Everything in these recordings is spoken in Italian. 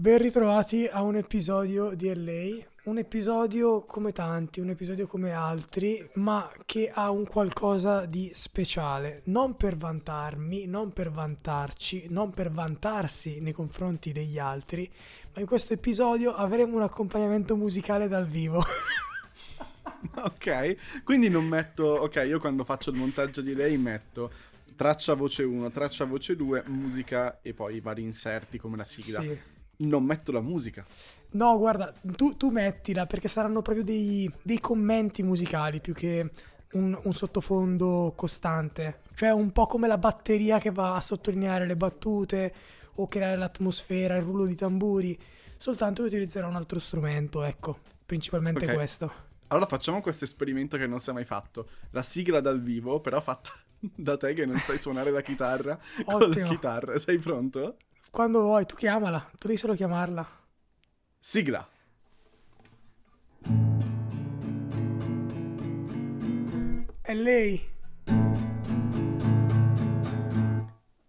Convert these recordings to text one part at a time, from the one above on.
Ben ritrovati a un episodio di LA, un episodio come tanti, un episodio come altri, ma che ha un qualcosa di speciale, non per vantarmi, non per vantarci, non per vantarsi nei confronti degli altri, ma in questo episodio avremo un accompagnamento musicale dal vivo. ok, quindi non metto, ok, io quando faccio il montaggio di lei metto traccia voce 1, traccia voce 2, musica e poi i vari inserti come la sigla. Sì non metto la musica. No, guarda, tu, tu mettila perché saranno proprio dei, dei commenti musicali più che un, un, sottofondo costante. Cioè un po' come la batteria che va a sottolineare le battute o creare l'atmosfera, il rullo di tamburi. Soltanto io utilizzerò un altro strumento, ecco, principalmente okay. questo. Allora facciamo questo esperimento che non si è mai fatto. La sigla dal vivo, però fatta da te che non sai suonare la chitarra con la chitarra. Sei pronto? Quando vuoi, tu chiamala, tu devi solo chiamarla. Sigla. È lei.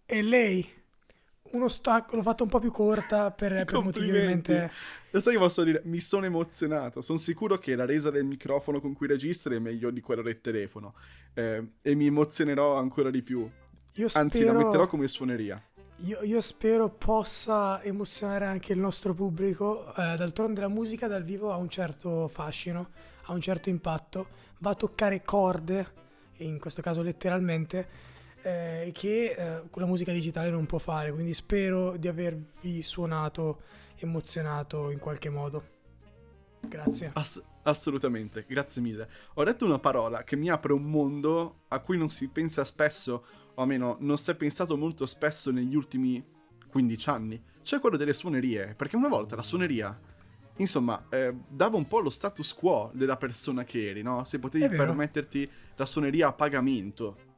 È lei. Uno stacco, l'ho fatto un po' più corta per, per motivi ovviamente... Lo sai che posso dire? Mi sono emozionato. Sono sicuro che la resa del microfono con cui registri è meglio di quella del telefono. Eh, e mi emozionerò ancora di più. Io Anzi, spero... la metterò come suoneria. Io, io, spero possa emozionare anche il nostro pubblico. Eh, d'altronde la musica dal vivo ha un certo fascino, ha un certo impatto, va a toccare corde, in questo caso letteralmente, eh, che eh, con la musica digitale non può fare. Quindi spero di avervi suonato, emozionato in qualche modo. Grazie. Ass- assolutamente, grazie mille. Ho detto una parola che mi apre un mondo a cui non si pensa spesso o almeno non si è pensato molto spesso negli ultimi 15 anni, cioè quello delle suonerie, perché una volta la suoneria, insomma, eh, dava un po' lo status quo della persona che eri, no? Se potevi permetterti la suoneria a pagamento.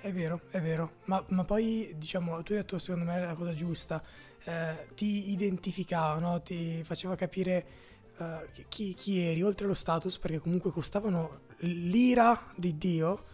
È vero, è vero, ma, ma, poi diciamo, tu hai detto secondo me la cosa giusta, eh, ti identificava, no? ti faceva capire uh, chi, chi eri, oltre allo status, perché comunque costavano l'ira di Dio,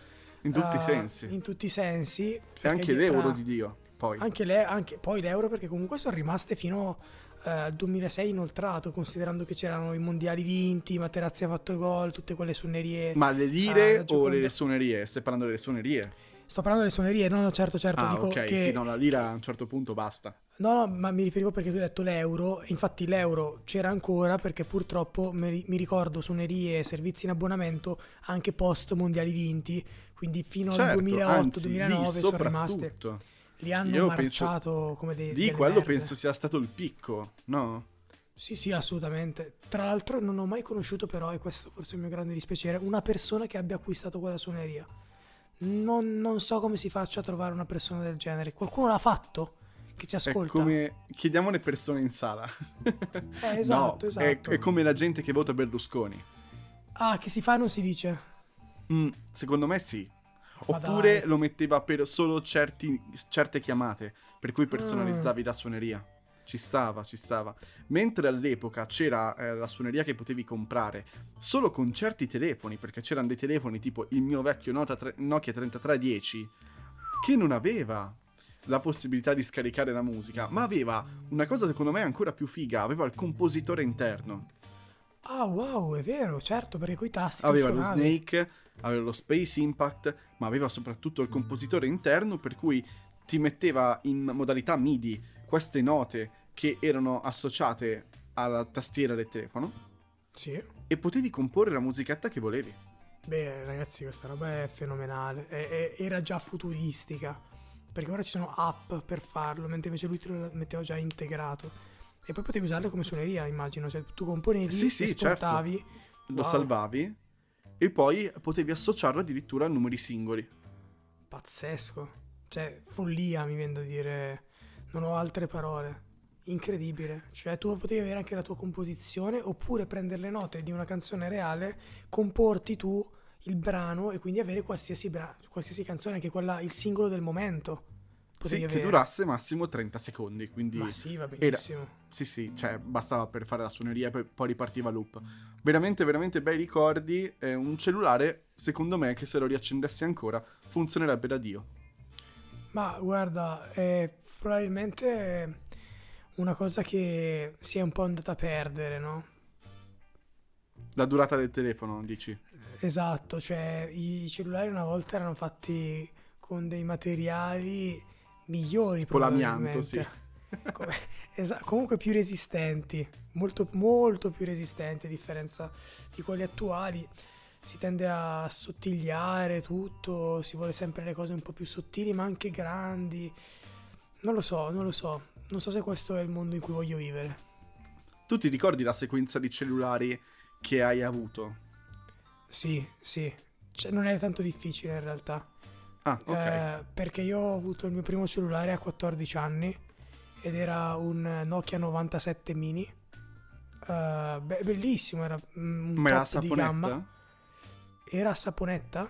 in tutti uh, i sensi. In tutti i sensi. E anche l'euro di Dio, poi. Anche, le, anche poi l'euro perché comunque sono rimaste fino uh, al 2006 inoltrato, considerando che c'erano i mondiali vinti, Materazzi ha fatto gol, tutte quelle suonerie. Ma le lire uh, o le suonerie? Stai parlando delle suonerie? Sto parlando delle suonerie, no, no, certo, certo. Ah, dico ok, che... sì, no, la lira a un certo punto basta. No, no, ma mi riferivo perché tu hai detto l'euro, infatti l'euro c'era ancora perché purtroppo mi, ricordo suonerie e servizi in abbonamento anche post mondiali vinti, quindi fino certo, al 2008-2009 sono rimaste. Li hanno Io marciato penso, come dei... Lì quello merde. penso sia stato il picco, no? Sì, sì, assolutamente. Tra l'altro non ho mai conosciuto però, e questo forse è il mio grande dispiacere, una persona che abbia acquistato quella suoneria. Non, non, so come si faccia a trovare una persona del genere. Qualcuno l'ha fatto? Che ci ascolta? È come chiediamo le persone in sala. Eh, esatto, no, esatto. È, è, come la gente che vota Berlusconi. Ah, che si fa e non si dice? Mm, secondo me sì. Ma Oppure dai. lo metteva per solo certi, certe chiamate, per cui personalizzavi mm. la suoneria. Ci stava, ci stava. Mentre all'epoca c'era eh, la suoneria che potevi comprare solo con certi telefoni, perché c'erano dei telefoni tipo il mio vecchio Nokia 3310 che non aveva la possibilità di scaricare la musica, ma aveva una cosa secondo me ancora più figa, aveva il compositore interno. Ah wow, è vero, certo, perché coi tasti aveva lo Snake, aveva lo Space Impact, ma aveva soprattutto il compositore interno per cui ti metteva in modalità MIDI queste note che erano associate alla tastiera del telefono. Sì. E potevi comporre la musichetta che volevi. Beh, ragazzi, questa roba è fenomenale. È, è, era già futuristica. Perché ora ci sono app per farlo, mentre invece lui te lo metteva già integrato. E poi potevi usarle come suoneria, immagino. Cioè, tu componevi, sì, sì. Certo. Lo wow. salvavi e poi potevi associarlo addirittura a numeri singoli. Pazzesco. Cioè, follia mi viene da dire. Non ho altre parole. Incredibile. Cioè, tu potevi avere anche la tua composizione oppure prendere le note di una canzone reale, comporti tu il brano e quindi avere qualsiasi, bra- qualsiasi canzone, anche quella, il singolo del momento. Sì, avere. che durasse massimo 30 secondi. Quindi Ma sì, va benissimo. Era, sì, sì, cioè bastava per fare la suoneria e poi, poi ripartiva loop. Veramente, veramente bei ricordi. Eh, un cellulare, secondo me, che se lo riaccendessi ancora, funzionerebbe da Dio. Ma guarda, è probabilmente una cosa che si è un po' andata a perdere, no? La durata del telefono, dici? Esatto, cioè i cellulari una volta erano fatti con dei materiali migliori tipo l'amianto, sì. Come, esa- comunque più resistenti, molto, molto più resistenti a differenza di quelli attuali. Si tende a sottigliare tutto, si vuole sempre le cose un po' più sottili ma anche grandi. Non lo so, non lo so. Non so se questo è il mondo in cui voglio vivere. Tu ti ricordi la sequenza di cellulari che hai avuto? Sì, sì. Cioè, non è tanto difficile in realtà. Ah, ok. Eh, perché io ho avuto il mio primo cellulare a 14 anni ed era un Nokia 97 mini. Uh, be- bellissimo, era un Ma era di gamma. Era a saponetta?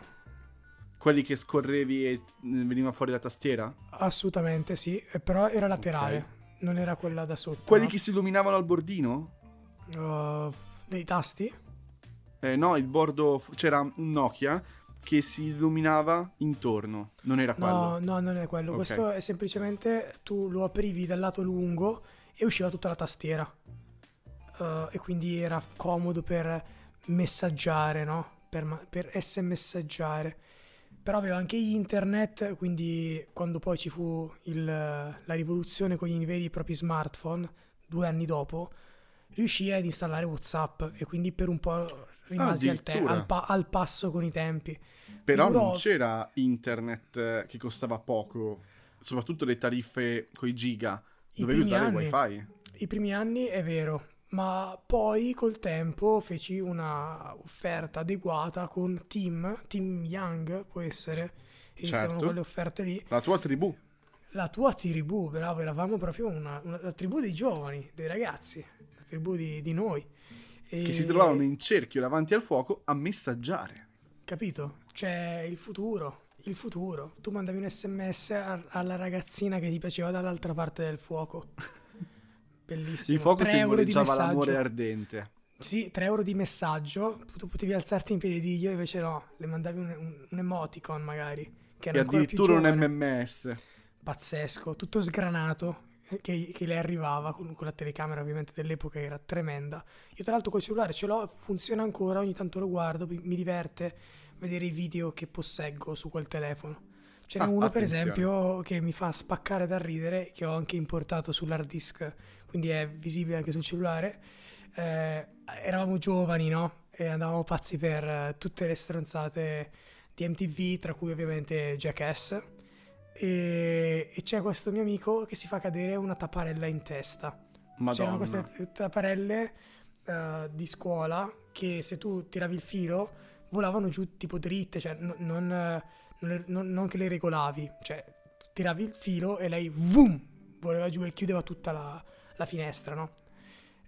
Quelli che scorrevi e veniva fuori la tastiera? Assolutamente sì, eh, però era laterale, non era quella da sotto. Quelli no? che si illuminavano al bordino? Uh, dei tasti? Eh, no, il bordo c'era un Nokia che si illuminava intorno. Non era quello. No, no, non è quello. Ok. Questo è semplicemente tu lo aprivi dal lato lungo e usciva tutta la tastiera. Uh, e quindi era comodo per messaggiare, no? Per, per sms-messaggiare. Però aveva anche internet, quindi quando poi ci fu il- la rivoluzione con i veri e propri smartphone, due anni dopo, riuscì ad installare WhatsApp e quindi per un po' rimasi al, te- al pa- al passo con i tempi. Però Durò- non c'era internet eh, che costava poco, soprattutto le tariffe con i giga. I Dovevi usare anni. wifi. I primi anni è vero, ma poi col tempo feci una offerta adeguata con Team, Team Young può essere, esistevano Certo. quelle offerte lì. La tua tribù. La tua tribù, bravo, eravamo proprio una, una- la tribù dei giovani, dei ragazzi, la tribù di, di noi. E- Che si trovavano in cerchio davanti al fuoco a messaggiare. Capito? C'è il futuro, il futuro. Tu mandavi un sms a- alla ragazzina che ti piaceva dall'altra parte del fuoco. Bellissimo. Il fuoco 3 euro di simboleggiava l'amore ardente. Sì, 3 euro di messaggio, tu, potevi alzarti in piedi, io invece no, le mandavi un, un- un emoticon magari, che E era più addirittura un. MMS. Pazzesco, tutto sgranato, che, che le arrivava con, con la telecamera ovviamente dell'epoca era tremenda. Io tra l'altro col cellulare ce l'ho, funziona ancora, ogni tanto lo guardo, mi, mi diverte vedere i video che posseggo su quel telefono. Ce n'è Ah, uno per attenzione. esempio che mi fa spaccare dal ridere, che ho anche importato sull'hard disk, quindi è visibile anche sul cellulare. Eh, eravamo giovani, no? E andavamo pazzi per eh, tutte le stronzate di MTV, tra cui ovviamente Jackass. E, e c'è questo mio amico che si fa cadere una tapparella in testa. C'erano Madonna. queste tapparelle eh, di scuola che se tu tiravi il filo volavano giù tipo dritte, cioè n- non, eh, non non- non che le regolavi, cioè tiravi il filo e lei vum, voleva giù e chiudeva tutta la, la finestra, no?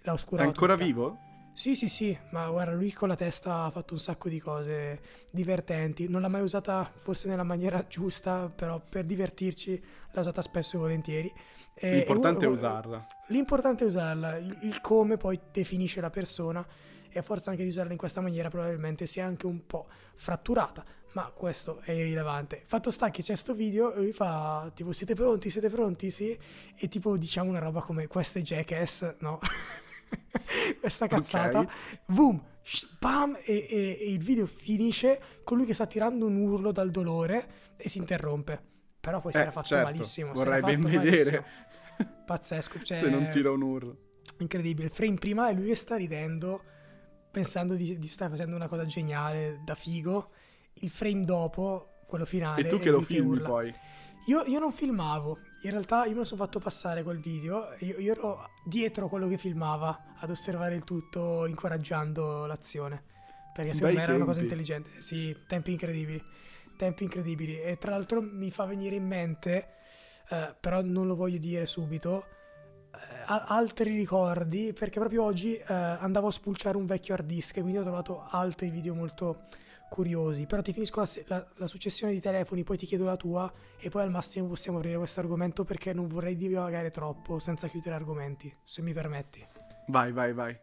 La È oscurava ancora tutta. vivo? Sì, sì, sì, ma guarda, lui con la testa ha fatto un sacco di cose divertenti. Non l'ha mai usata forse nella maniera giusta, però per divertirci l'ha usata spesso e volentieri. E- L'importante e è usarla. L'importante è usarla, il, il come poi definisce la persona e a forza anche di usarla in questa maniera probabilmente si è anche un po' fratturata, ma questo è irrilevante. Fatto sta che c'è sto video e lui fa tipo siete pronti, siete pronti, sì? E tipo diciamo una roba come questo è Jackass, no? Questa cazzata, Ok. boom, sh- bam, e, e- e il video finisce con lui che sta tirando un urlo dal dolore e si interrompe. Però poi si Eh, era fatto certo, malissimo. si vorrei ben vedere. malissimo. Pazzesco, cioè, Se non tira un urlo. incredibile. Il frame prima è lui che sta ridendo, pensando di, di stare facendo una cosa geniale, da figo. Il frame dopo, quello finale. E tu che lo filmi urla. poi? Io, io non filmavo, in realtà io me lo sono fatto passare quel video, io, io ero dietro quello che filmava ad osservare il tutto, incoraggiando l'azione. Perché secondo Bei me era una cosa intelligente. Sì, tempi incredibili, tempi incredibili. E tra l'altro mi fa venire in mente, eh, però non lo voglio dire subito, eh, altri ricordi, perché proprio oggi eh, andavo a spulciare un vecchio hard disk e quindi ho trovato altri video molto curiosi. Però ti finisco la, la- la successione di telefoni, poi ti chiedo la tua e poi al massimo possiamo aprire questo argomento perché non vorrei divagare troppo senza chiudere argomenti, se mi permetti. Vai, vai, vai.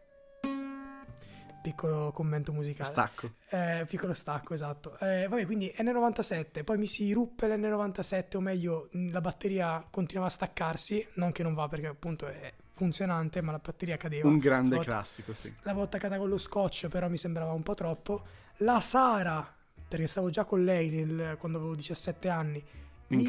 Piccolo commento musicale. Stacco. Eh, piccolo stacco, esatto. Eh, vabbè, quindi N97, poi mi si ruppe l'N97, o meglio, mh, la batteria continuava a staccarsi, non che non va perché appunto è funzionante, ma la batteria cadeva. Un grande volta, classico, sì. L'avevo attaccata con lo scotch, però mi sembrava un po' troppo. La Sara, perché stavo già con lei nel, quando avevo 17 anni, mi,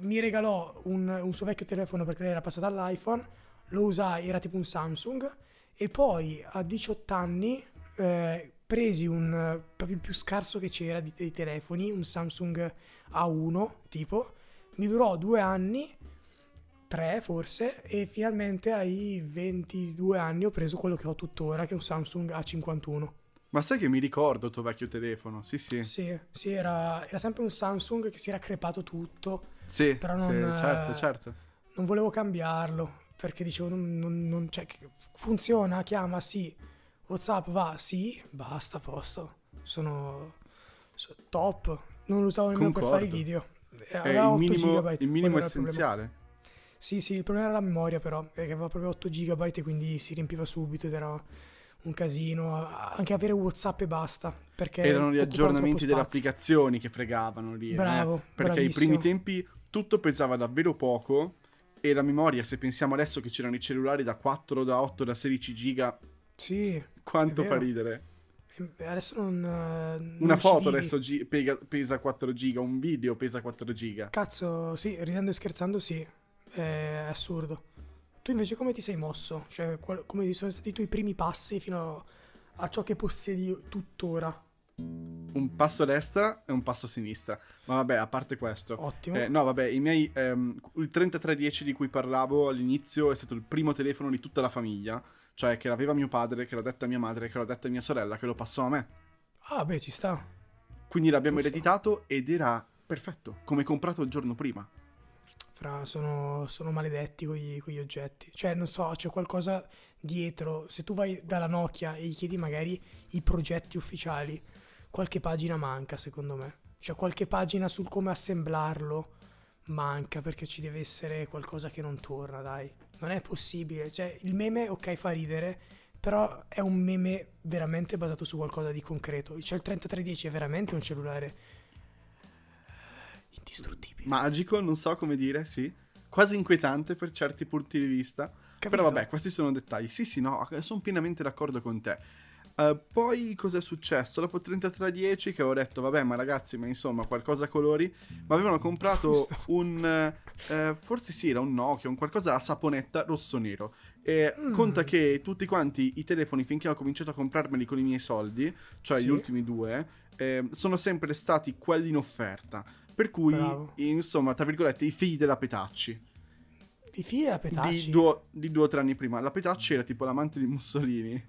mi, regalò un, un, suo vecchio telefono perché lei era passata all'iPhone, lo usai, era tipo un Samsung, e poi a 18 anni eh, presi un proprio il più scarso che c'era di, dei telefoni, un Samsung A1 tipo, mi durò due anni, tre forse, e finalmente ai 22 anni ho preso quello che ho tuttora, che è un Samsung A51. Ma sai che mi ricordo il tuo vecchio telefono? Sì, sì. Sì, sì era, era, sempre un Samsung che si era crepato tutto. Sì, però non, sì, certo, certo. Non volevo cambiarlo perché dicevo, non, non, non cioè, funziona, chiama, sì. WhatsApp va, sì, basta, posto. Sono, sono top. Non lo usavo nemmeno Concordo. per fare i video. È il minimo, il minimo essenziale. Sì, sì, il problema era la memoria però, perché aveva proprio 8 GB e quindi si riempiva subito ed era un casino. Anche avere WhatsApp e basta. Perché Erano gli aggiornamenti delle applicazioni che fregavano lì. Eh. Bravo. Eh? Perché bravissimo. ai primi tempi tutto pesava davvero poco e la memoria, se pensiamo adesso che c'erano i cellulari da 4, da 8, da 16 giga, sì, quanto fa ridere. Adesso non. non Una foto adesso gi- pega, pesa 4 giga, un video pesa 4 giga. Cazzo, sì, ridendo e scherzando, sì. È assurdo. Tu invece come ti sei mosso? Cioè, qual- come sono stati i tuoi primi passi fino a ciò che possiedi tuttora? Un passo a destra e un passo a sinistra. Ma vabbè, a parte questo. Ottimo. Eh, no, vabbè, i miei. Ehm, il 3310 di cui parlavo all'inizio è stato il primo telefono di tutta la famiglia. Cioè, che l'aveva mio padre, che l'ho detta mia madre, che l'ho detta mia sorella, che lo passò a me. Ah, beh, ci sta. Quindi l'abbiamo Giusto. ereditato ed era perfetto, come comprato il giorno prima. Fra, sono, sono maledetti quegli, quegli oggetti. Cioè, non so, c'è qualcosa dietro. Se tu vai dalla Nokia e gli chiedi magari i progetti ufficiali, qualche pagina manca, secondo me. C'è qualche pagina sul come assemblarlo manca perché ci deve essere qualcosa che non torna, dai. Non è possibile. Cioè, il meme, ok, fa ridere, però è un meme veramente basato su qualcosa di concreto. Cioè, il 3310 è veramente un cellulare indistruttibile. Magico, non so come dire, sì. Quasi inquietante per certi punti di vista. Capito? Però vabbè, questi sono dettagli. Sì, sì, no, sono pienamente d'accordo con te. Uh, poi cosa è successo? Dopo 3310 che ho detto, vabbè, ma ragazzi, ma insomma, qualcosa a colori. Ma avevano comprato Giusto. un. Uh, forse sì, era un Nokia, un qualcosa a saponetta rosso-nero. E mm. conta che tutti quanti i telefoni, finché ho cominciato a comprarmeli con i miei soldi, cioè sì. gli ultimi due, eh, sono sempre stati quelli in offerta. Per cui, Bravo. insomma, tra virgolette, i figli della Petacci. I figli della Petacci? Di due, di due o tre anni prima. La Petacci era tipo l'amante di Mussolini.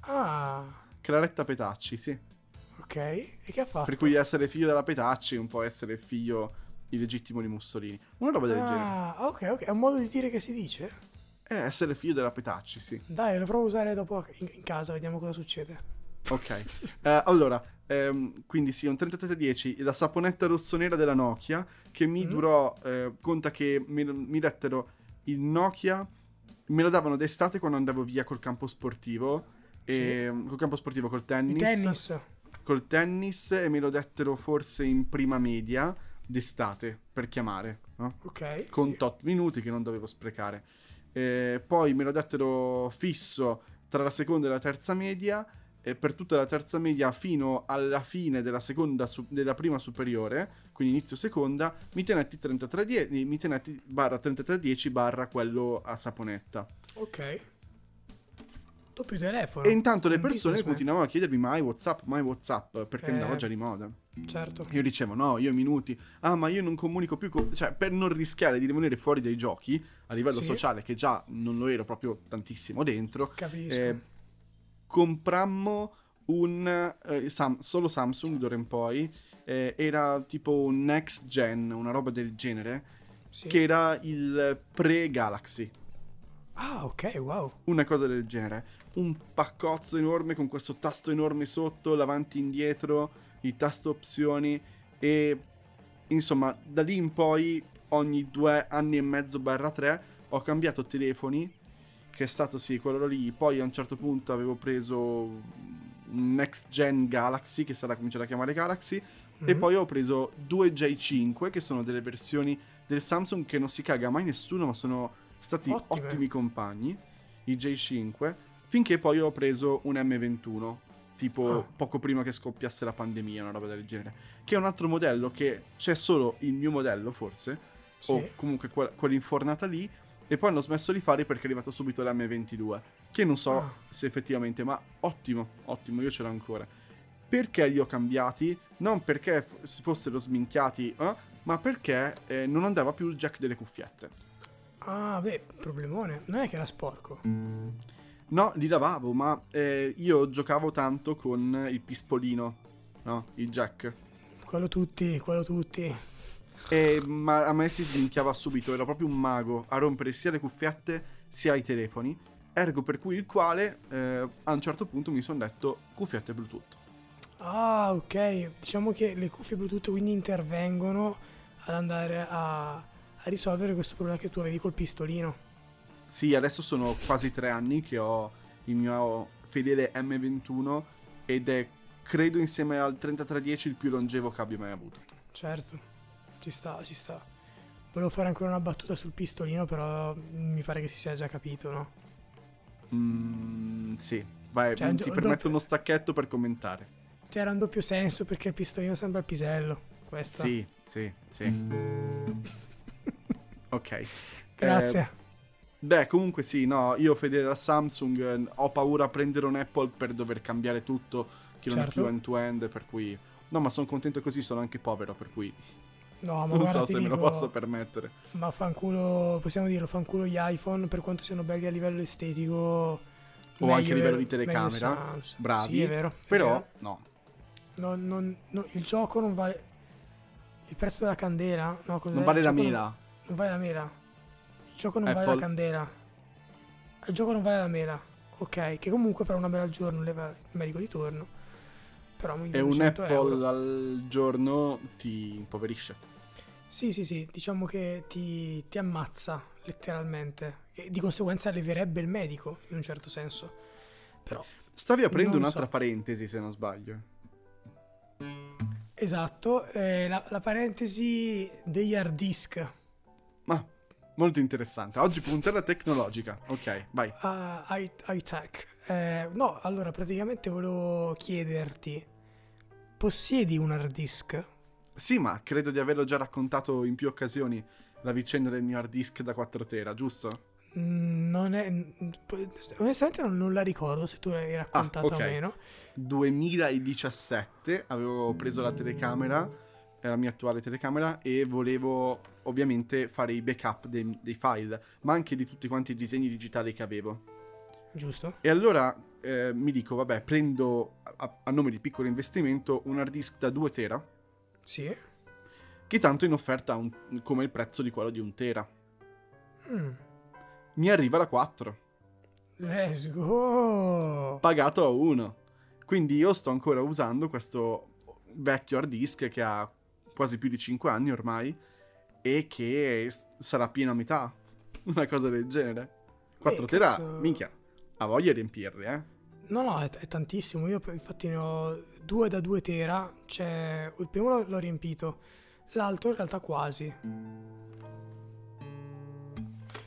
Ah. Claretta Petacci, sì. Ok, e che ha fatto? Per cui essere figlio della Petacci è un po' essere figlio illegittimo di Mussolini. Una roba del ah, genere. Ah, ok, ok. È un modo di dire che si dice? Eh, essere figlio della Petacci, sì. Dai, lo provo a usare dopo in, in casa, vediamo cosa succede. Ok, uh, allora, ehm, quindi sì, un 3310, la saponetta rossonera della Nokia, che mi mm. durò, eh, conta che mi, mi dettero il Nokia, me lo davano d'estate quando andavo via col campo sportivo e, sì. Col campo sportivo, col tennis. Il tennis. Col tennis e me lo dettero forse in prima media d'estate per chiamare. No? Ok. Con sì. tot minuti che non dovevo sprecare. E poi me lo dettero fisso tra la seconda e la terza media. Per tutta la terza media fino alla fine della, seconda, della prima superiore, quindi inizio seconda, mi tenetti 3310, mi tenetti barra 3310 barra quello a saponetta. Ok doppio telefono. E intanto le persone continuavano a chiedermi mai WhatsApp, mai WhatsApp, perché eh, andava già di moda. Certo. Io dicevo no, io minuti. Ah, ma io non comunico più. Con... Cioè, per non rischiare di rimanere fuori dai giochi a livello sì. sociale, che già non lo ero proprio tantissimo dentro. Capisco. Eh, comprammo un eh, Sam- solo Samsung d'ora in poi. Eh, era tipo un next gen, una roba del genere. Sì. Che era il pre-Galaxy. Ah, ok, wow. Una cosa del genere un paccozzo enorme con questo tasto enorme sotto, l'avanti e indietro, il tasto opzioni e insomma da lì in poi ogni due anni e mezzo barra tre ho cambiato telefoni che è stato sì quello lì poi a un certo punto avevo preso un next gen Galaxy che sarà cominciato a chiamare Galaxy mm-hmm. e poi ho preso due J5 che sono delle versioni del Samsung che non si caga mai nessuno ma sono stati Ottime. ottimi compagni i J5, finché poi ho preso un M21, tipo Ah. poco prima che scoppiasse la pandemia, una roba del genere, che è un altro modello che c'è solo il mio modello forse, Sì. o comunque que- quell'infornata lì, e poi hanno smesso di fare perché è arrivato subito l'M22, che non so Ah. se effettivamente, ma ottimo, ottimo, io ce l'ho ancora. Perché li ho cambiati? Non perché f- si fossero sminchiati, eh, ma perché eh, non andava più il jack delle cuffiette. Ah, beh, problemone. Non è che era sporco. No, li lavavo, ma eh, io giocavo tanto con il pispolino, no? Il jack. Quello tutti, quello tutti. E, ma a me si sminchiava subito, ero proprio un mago a rompere sia le cuffiette sia i telefoni. Ergo per cui il quale eh, a un certo punto mi sono detto cuffiette Bluetooth. Ah, ok. Diciamo che le cuffie Bluetooth quindi intervengono ad andare a, a risolvere questo problema che tu avevi col pistolino. Sì, adesso sono quasi tre anni che ho il mio fedele M21 ed è credo insieme al 3310 il più longevo che abbia mai avuto. Certo, ci sta, ci sta. Volevo fare ancora una battuta sul pistolino, però mi pare che si sia già capito, no? Mm, sì, vai, Cioè, ti do- permetto do- uno stacchetto per commentare. Cioè, era un doppio senso perché il pistolino sembra il pisello. Questo. Sì, sì, sì. ok. Grazie. Eh, beh, comunque sì, no, io fedele a Samsung ho paura a prendere un Apple per dover cambiare tutto, che non Certo. è più end-to-end, per cui... No, ma sono contento così, sono anche povero, per cui no, ma non so se me lo dico, posso permettere. Ma fanculo, possiamo dirlo, fanculo gli iPhone per quanto siano belli a livello estetico. O anche a meglio- livello di meglio telecamera, bravi, Sì, è vero. è Però, vero. no. No, non- no, il gioco non vale. Il prezzo della candela? No? Non vale la mela. Non, non vale la mela. Il gioco non vale Apple. la candela. Il gioco non vale la mela. Ok, che comunque per una mela al giorno leva il medico di torno. Però E un 1200 Apple euro. al giorno ti impoverisce. Sì, sì, sì, diciamo che ti, ti ammazza letteralmente. E di conseguenza leverebbe il medico in un certo senso. Però, Stavi aprendo un'altra so. parentesi, se non sbaglio. esatto, eh, la, la parentesi degli hard disk. Ma, molto interessante. Oggi puntata tecnologica. Ok, vai. High, high tech. Eh, no, allora praticamente volevo chiederti, possiedi un hard disk? Sì, ma credo di averlo già raccontato in più occasioni la vicenda del mio hard disk da 4 tera, giusto? Mm, Non è... Onestamente non, non la ricordo se tu l'hai raccontata ok. o meno. 2017 avevo preso la telecamera, la mia attuale telecamera, e volevo ovviamente fare i backup dei, dei file, ma anche di tutti quanti i disegni digitali che avevo. Giusto? E allora eh, mi dico, vabbè, prendo a, a nome di piccolo investimento un hard disk da 2 tera, Sì. che tanto in offerta ha un- come il prezzo di quello di un tera. Mm. Mi arriva da 4, Let's go! pagato a 1. Quindi io sto ancora usando questo vecchio hard disk che ha quasi più di 5 anni ormai e che s- sarà pieno a metà. Una cosa del genere. 4 Eh, tera, cazzo. minchia, ha voglia di riempirli, eh. No, no, è, è tantissimo. Io infatti ne ho due da 2 tera. Cioè, il primo l'ho, l'ho riempito, l'altro in realtà quasi.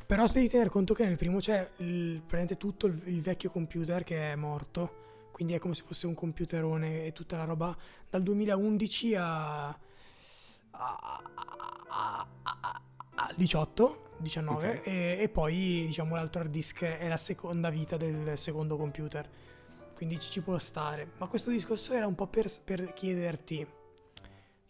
Però devi tener conto che nel primo c'è il, praticamente tutto il, il vecchio computer che è morto. Quindi è come se fosse un computerone e tutta la roba dal 2011 a, a, a- a- a- a 18, 19 Ok. e, e poi diciamo l'altro hard disk è la seconda vita del secondo computer. Quindi ci, può stare. Ma questo discorso era un po' per, per chiederti.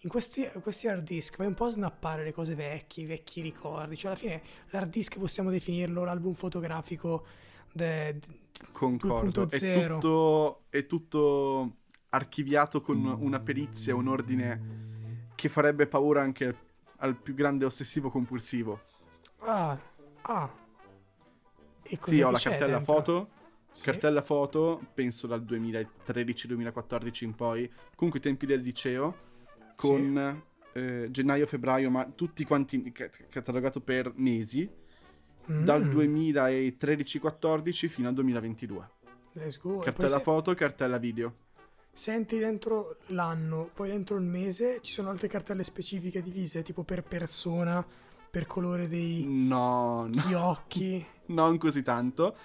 In questi, questi hard disk vai un po' a snappare le cose vecchie, i vecchi ricordi. Cioè alla fine l'hard disk possiamo definirlo l'album fotografico de- de- Concordo. È 2.0. tutto, è tutto archiviato con una perizia, un ordine che farebbe paura anche al, più grande ossessivo compulsivo. Ah, ah. E Sì, ho la cartella dentro? foto. Sì. Cartella foto, penso dal 2013-2014 in poi, comunque i tempi del liceo, con eh, gennaio-febbraio, ma tutti quanti ca- catalogato per mesi, dal Mm, 2013-14 fino al 2022. let's go. Cartella se- foto e cartella video. Senti dentro l'anno, poi dentro il mese ci sono altre cartelle specifiche divise, tipo per persona, per colore dei No, no, gli occhi. non così tanto.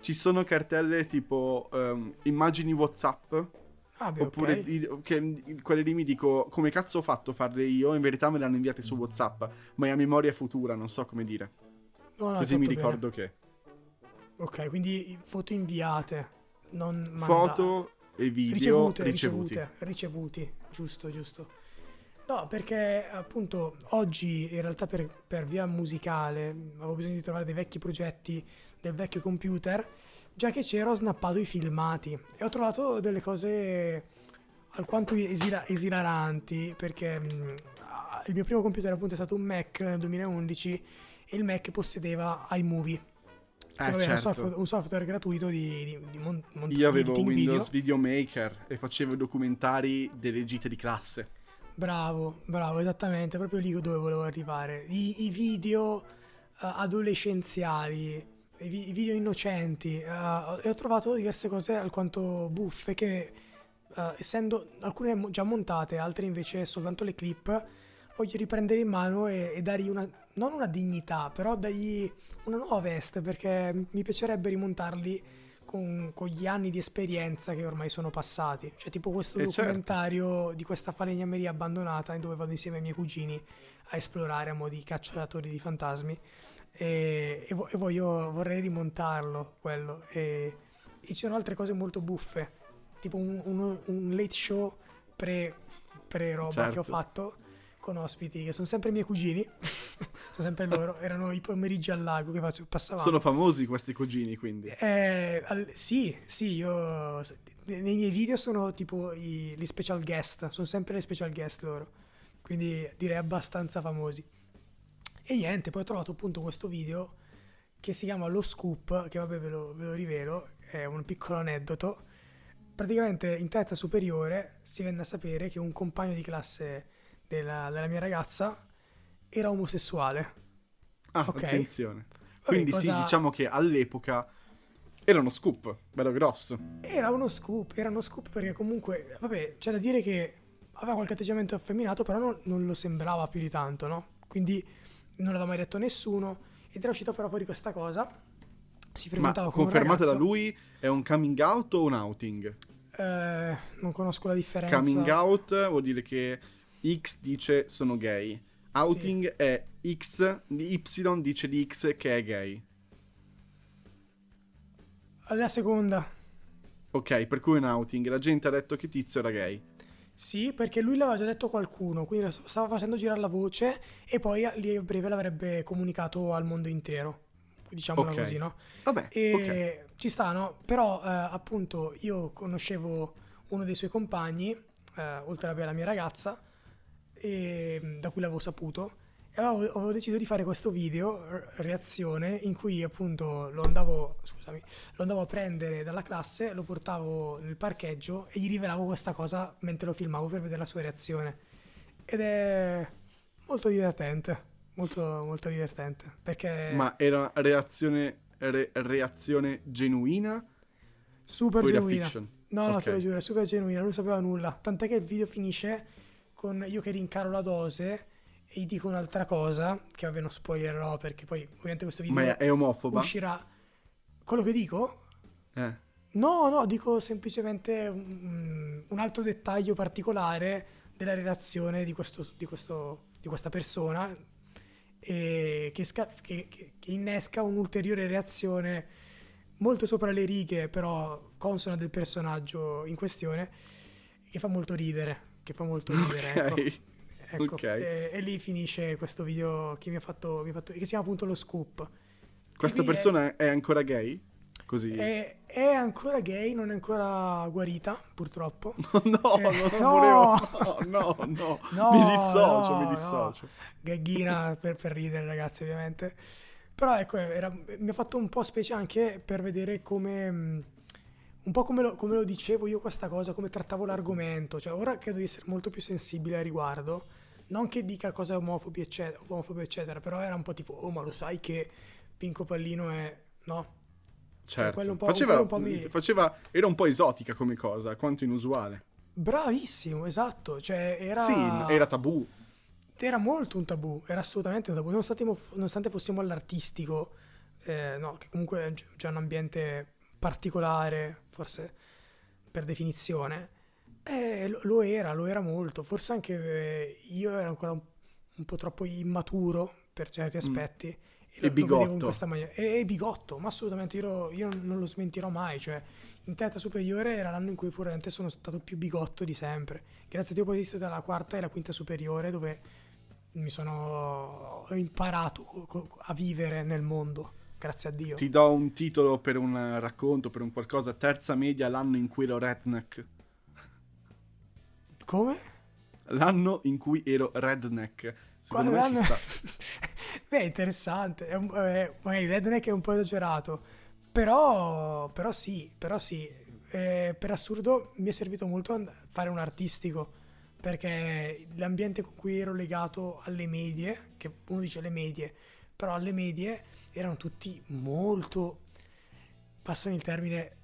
Ci sono cartelle tipo um, immagini WhatsApp. Ah, beh, Oppure ok. di- che, quelle lì mi dico come cazzo ho fatto a farle io? In verità me le hanno inviate su WhatsApp, ma è a memoria futura, non so come dire. No, no, Così mi fatto bene. ricordo che Ok, quindi foto inviate, non mandate. foto e video ricevute, ricevuti. ricevute, ricevuti, giusto, giusto. No, perché appunto oggi in realtà per, per via musicale avevo bisogno di trovare dei vecchi progetti del vecchio computer, già che c'era ho snappato i filmati e ho trovato delle cose alquanto esila- esilaranti perché mh, ah, il mio primo computer appunto è stato un Mac nel 2011 e il Mac possedeva iMovie. Vabbè, era un, certo. software, un software gratuito di, di, di mon- mont- Io avevo editing video. Windows Videomaker e facevo i documentari delle gite di classe. Bravo, bravo, esattamente, proprio lì dove volevo arrivare. I, i video eh, adolescenziali, i, vi- i video innocenti, ho- e ho trovato diverse cose alquanto buffe che, eh, essendo alcune già montate, altre invece soltanto le clip, voglio riprendere in mano e, e dargli una, non una dignità, però dargli una nuova veste, perché mi piacerebbe rimontarli con, con gli anni di esperienza che ormai sono passati. Cioè, tipo questo Eh, certo. documentario di questa falegnameria abbandonata dove vado insieme ai miei cugini a esplorare a mo' di cacciatori di fantasmi. E, e vo- e voglio, vorrei rimontarlo quello. E, e ci sono altre cose molto buffe, tipo un, uno- un late show pre, pre roba che ho Certo. fatto con ospiti che sono sempre i miei cugini, sono sempre loro, erano i pomeriggi al lago che faccio- passavamo. Sono famosi questi cugini, quindi. Eh, al- sì, sì, io nei miei video sono tipo i, gli special guest, sono sempre le special guest loro, quindi direi abbastanza famosi. E niente, poi ho trovato appunto questo video che si chiama Lo Scoop, che vabbè ve lo, ve lo rivelo, è un piccolo aneddoto. Praticamente in terza superiore si venne a sapere che un compagno di classe della, della mia ragazza era omosessuale. Ah, ok. attenzione. Vabbè, Quindi sì, cosa- diciamo che all'epoca era uno scoop, bello grosso. Era uno scoop, era uno scoop perché comunque, vabbè, c'è da dire che aveva qualche atteggiamento affeminato, però non, non lo sembrava più di tanto, no? Quindi non l'aveva mai detto nessuno ed era uscita però fuori questa cosa. Si Ma frequentava con un confermata da lui è un coming out o un outing? Eh, non conosco la differenza. Coming out vuol dire che X dice sono gay. Outing è X, Y dice di X che è gay. La seconda. Ok, per cui è un outing. La gente ha detto che Tizio era gay. Sì, perché lui l'aveva già detto a qualcuno, quindi stava facendo girare la voce e poi a- lì a breve l'avrebbe comunicato al mondo intero. Diciamola Ok. così, no? Vabbè, E ok. ci sta, no? Però eh, appunto io conoscevo uno dei suoi compagni, eh, oltre alla mia ragazza, e, da cui l'avevo saputo, e avevo, avevo deciso di fare questo video, reazione, in cui appunto lo andavo, scusami, lo andavo a prendere dalla classe, lo portavo nel parcheggio e gli rivelavo questa cosa mentre lo filmavo per vedere la sua reazione. Ed è molto divertente, molto, molto divertente, perché... Ma era reazione, re- reazione genuina Super genuina. fiction? No, no, Ok. te lo giuro, è super genuina, non sapeva nulla. Tant'è che il video finisce con io che rincaro la dose e gli dico un'altra cosa, che vabbè non spoilerò perché poi ovviamente questo video Ma è, omofoba? uscirà. Quello che dico? Eh. No, no, dico semplicemente un, un altro dettaglio particolare della relazione di, questo, di, questo, di questa persona e che, sca- che- che- che innesca un'ulteriore reazione molto sopra le righe, però consona del personaggio in questione, che fa molto ridere. Che fa molto ridere, ecco. Ecco, Ok. E, e lì finisce questo video che mi ha fatto, mi ha fatto che si chiama appunto lo scoop. Questa qui è- persona è ancora gay? Così. è, è ancora gay, non è ancora guarita, purtroppo. No, Eh, no, non no. volevo. No, no, no. No, mi dissocio, no, mi no. dissocio. Gaghina per, per ridere, ragazzi, ovviamente. Però ecco, era- mi ha fatto un po' specie anche per vedere come. mh, Un po' come lo, come lo dicevo io questa cosa, come trattavo l'argomento. Cioè, ora credo di essere molto più sensibile a riguardo. Non che dica cose omofobi, eccetera, omofobe, eccetera, però era un po' tipo, oh, ma lo sai che Pinco Pallino è. No, Certo. quello un faceva, un mi- faceva- era un po' esotica come cosa, quanto inusuale. bravissimo, esatto. Cioè, era. Sì, era tabù. Era molto un tabù, era assolutamente un tabù, nonostante, nonostante fossimo all'artistico, eh, no, che comunque c'è un ambiente particolare, forse per definizione, eh, lo, lo, era, lo era molto, forse anche eh, io ero ancora un, un, po' troppo immaturo per certi mm. aspetti. Mm. E, e bigotto. E, e, bigotto, ma assolutamente io, io, non lo smentirò mai, cioè in terza superiore era l'anno in cui probabilmente sono stato più bigotto di sempre. Grazie a Dio poi esiste dalla quarta e la quinta superiore dove mi sono ho imparato a vivere nel mondo. Grazie a Dio. Ti do un titolo per un racconto, per un qualcosa. Terza media, l'anno in cui ero redneck. Come? L'anno in cui ero redneck. Secondo Quale me ci sta. Beh, interessante. È un, eh, magari redneck è un po' esagerato. Però, però sì, però sì. Eh, per assurdo mi è servito molto fare un artistico perché l'ambiente con cui ero legato alle medie, che uno dice le medie, però alle medie erano tutti molto, passami il termine,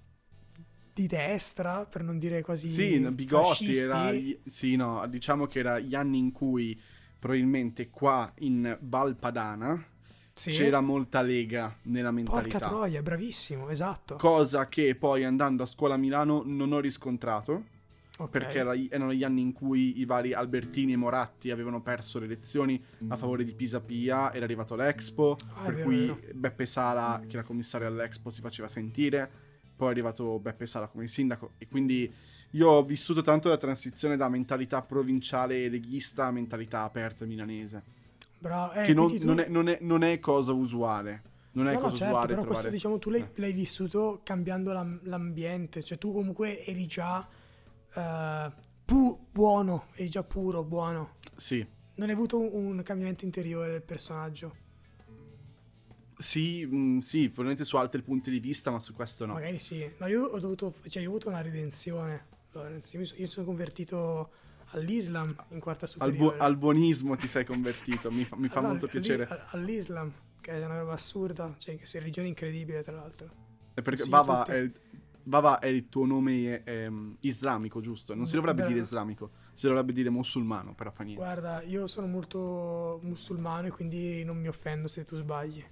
di destra, per non dire quasi Sì, Bigotti era sì, no, diciamo che era gli anni in cui probabilmente qua in Valpadana sì. c'era molta lega nella mentalità. Porca troia, bravissimo, esatto. Cosa che poi andando a scuola a Milano non ho riscontrato. Okay. Perché erano gli anni in cui i vari Albertini e Moratti avevano perso le elezioni a favore di Pisa Pia, era arrivato l'Expo, ah, per vero, cui vero. Beppe Sala, che era commissario all'Expo, si faceva sentire, poi è arrivato Beppe Sala come sindaco e quindi io ho vissuto tanto la transizione da mentalità provinciale leghista a mentalità aperta milanese. Bravo, eh, che non, tu... non, è, non, è, non, è, cosa usuale. Non è no, cosa no, certo, usuale. Però trovare... questo diciamo tu l'hai, eh. l'hai vissuto cambiando l'am- l'ambiente, cioè tu comunque eri già uh, pu- buono, eri già puro, buono. Sì. Non hai avuto un, un cambiamento interiore del personaggio. Sì, mh, mm, sì, probabilmente su altri punti di vista, ma su questo no. Magari sì. No, io ho dovuto, cioè io ho avuto una redenzione. Io mi sono convertito all'Islam in quarta superiore. Al, bu- al buonismo ti sei convertito, mi fa, mi fa allora, molto piacere. All'Islam, che è una roba assurda, cioè che è religione incredibile tra l'altro. È perché Bava è, Bava è il tuo nome ehm, islamico, giusto? Non si dovrebbe Beh, dire islamico, si dovrebbe dire musulmano, però fa niente. Guarda, io sono molto musulmano e quindi non mi offendo se tu sbagli.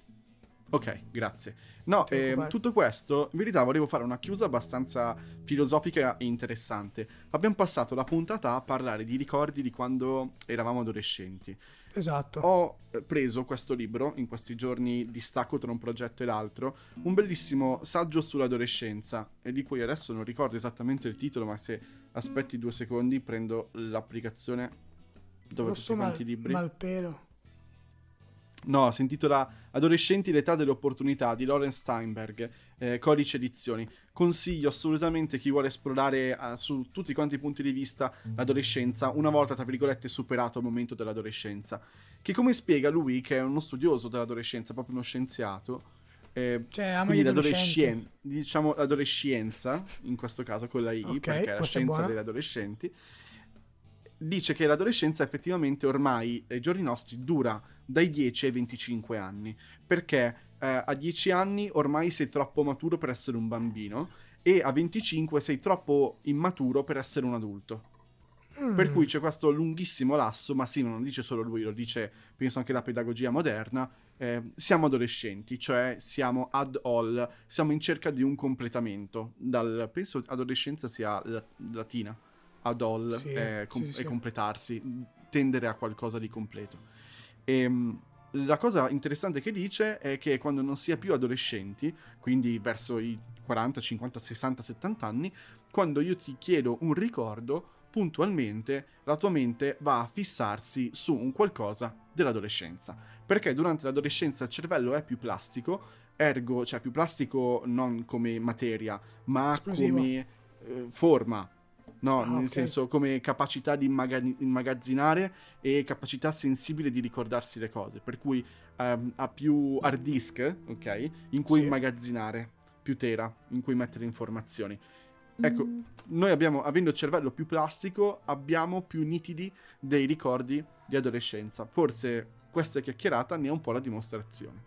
Ok, grazie. No, eh, tutto questo, in verità volevo fare una chiusa abbastanza filosofica e interessante. Abbiamo passato la puntata a parlare di ricordi di quando eravamo adolescenti. Esatto. Ho eh, preso questo libro, in questi giorni di stacco tra un progetto e l'altro, un bellissimo saggio sull'adolescenza, e di cui adesso non ricordo esattamente il titolo, ma se aspetti due secondi prendo l'applicazione dove Rosso tutti quanti i libri. Malpelo. No, si intitola Adolescenti l'età delle opportunità di Lorenz Steinberg, eh, Codice Edizioni. Consiglio assolutamente chi vuole esplorare uh, su tutti quanti i punti di vista l'adolescenza, una volta, tra virgolette, superato il momento dell'adolescenza. Che come spiega lui, che è uno studioso dell'adolescenza, proprio uno scienziato, eh, cioè, ama quindi l'adolescenza, diciamo l'adolescenza, in questo caso con la I, okay, perché è la scienza degli adolescenti, dice che l'adolescenza effettivamente ormai ai giorni nostri dura dai 10 ai 25 anni, perché eh, a 10 anni ormai sei troppo maturo per essere un bambino e a 25 sei troppo immaturo per essere un adulto. Mm. Per cui c'è questo lunghissimo lasso, ma sì, non lo dice solo lui, lo dice, penso anche la pedagogia moderna, eh, siamo adolescenti, cioè siamo ad all, siamo in cerca di un completamento, dal, penso adolescenza sia latina, ad all sì, è, com- sì, sì. è completarsi, tendere a qualcosa di completo. E, ehm, la cosa interessante che dice è che quando non si è più adolescenti, quindi verso i 40, 50, 60, 70 anni, quando io ti chiedo un ricordo, puntualmente la tua mente va a fissarsi su un qualcosa dell'adolescenza. Perché durante l'adolescenza il cervello è più plastico, ergo, cioè più plastico non come materia, ma Esplosivo. come eh, forma, No, ah, nel okay. senso come capacità di immag- immagazzinare e capacità sensibile di ricordarsi le cose. Per cui um, ha più hard disk, ok? In cui sì. immagazzinare, più tera, in cui mettere informazioni. Ecco, mm. noi abbiamo, avendo il cervello più plastico, abbiamo più nitidi dei ricordi di adolescenza. Forse questa chiacchierata ne è un po' la dimostrazione.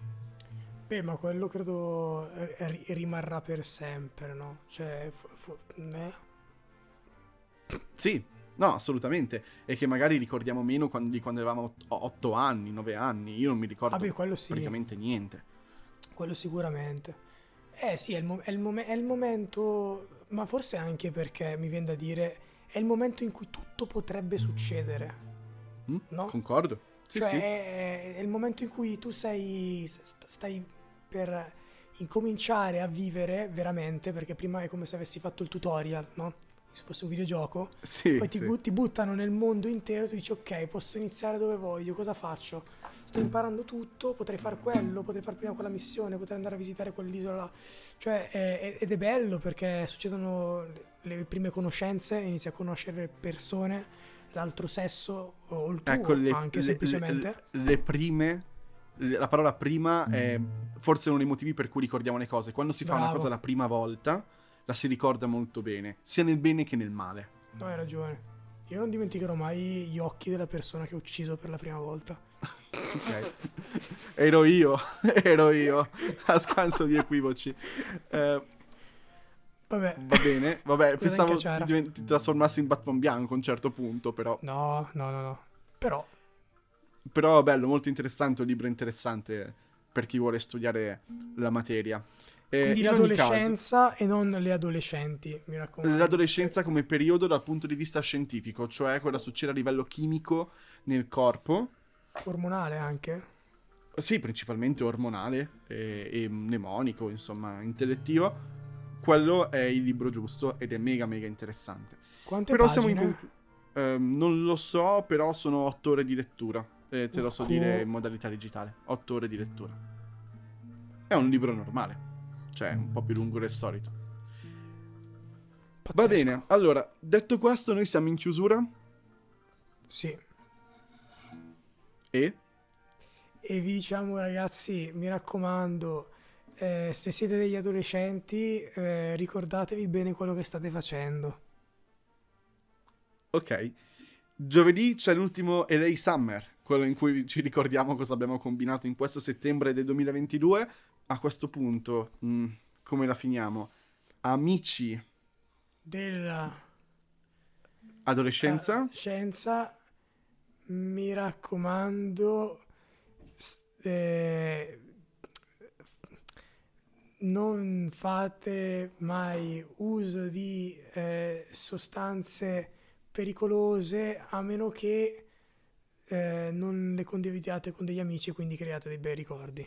Beh, ma quello credo r- rimarrà per sempre, no? Cioè, f- f- eh? Sì, no, assolutamente. E che magari ricordiamo meno quando, di quando avevamo 8 anni, 9 anni. Io non mi ricordo beh, sì. praticamente niente. Quello sicuramente. Eh sì, è il, mo- è il mom- è il momento, ma forse anche perché mi viene da dire, è il momento in cui tutto potrebbe succedere. Mm, No? Concordo. Sì, cioè sì. È, è il momento in cui tu sei, st- stai per incominciare a vivere veramente, perché prima è come se avessi fatto il tutorial, no? Se fosse un videogioco, Sì, poi ti, sì. ti buttano nel mondo intero, tu dici ok, posso iniziare dove voglio, cosa faccio? Sto imparando tutto, potrei fare quello, potrei fare prima quella missione, potrei andare a visitare quell'isola là. Cioè, è- ed è bello perché succedono le, prime conoscenze, inizi a conoscere persone, l'altro sesso o il tuo Ecco, le, anche le- semplicemente. le- le prime, la parola prima è forse uno dei motivi per cui ricordiamo le cose. Quando si fa una Bravo. cosa la prima volta, la si ricorda molto bene, sia nel bene che nel male. No, hai ragione. Io non dimenticherò mai gli occhi della persona che ho ucciso per la prima volta. Ok. ero io, ero io, a scanso di equivoci. Eh, Vabbè. va bene, vabbè, pensavo divent- ti trasformassi in Batman bianco a un certo punto, però. No, no, no, no. Però, Però bello, molto interessante, un libro interessante per chi vuole studiare la materia. Eh, quindi in ogni caso, l'adolescenza e non le adolescenti, mi raccomando. L'adolescenza come periodo dal punto di vista scientifico, cioè cosa succede a livello chimico nel corpo, Ormonale anche. sì, principalmente ormonale e, e mnemonico, insomma, intellettivo, quello è il libro giusto ed è mega mega interessante. Quante però pagine? siamo in conclu- ehm, non lo so, però sono otto ore di lettura, eh, te lo so dire in modalità digitale, otto ore di lettura. È un libro normale, cioè un po' più lungo del solito. Va Pazzesco. bene, allora, detto questo, noi siamo in chiusura Sì. e... E vi diciamo ragazzi, mi raccomando, eh, se siete degli adolescenti, eh, ricordatevi bene quello che state facendo. Ok. Giovedì c'è l'ultimo LA Summer, quello in cui ci ricordiamo cosa abbiamo combinato in questo settembre del 2022. A questo punto, mh, come la finiamo? Amici, Della adolescenza, scienza, mi raccomando, eh, non fate mai uso di eh, sostanze pericolose a meno che eh, non le condividiate con degli amici e quindi create dei bei ricordi.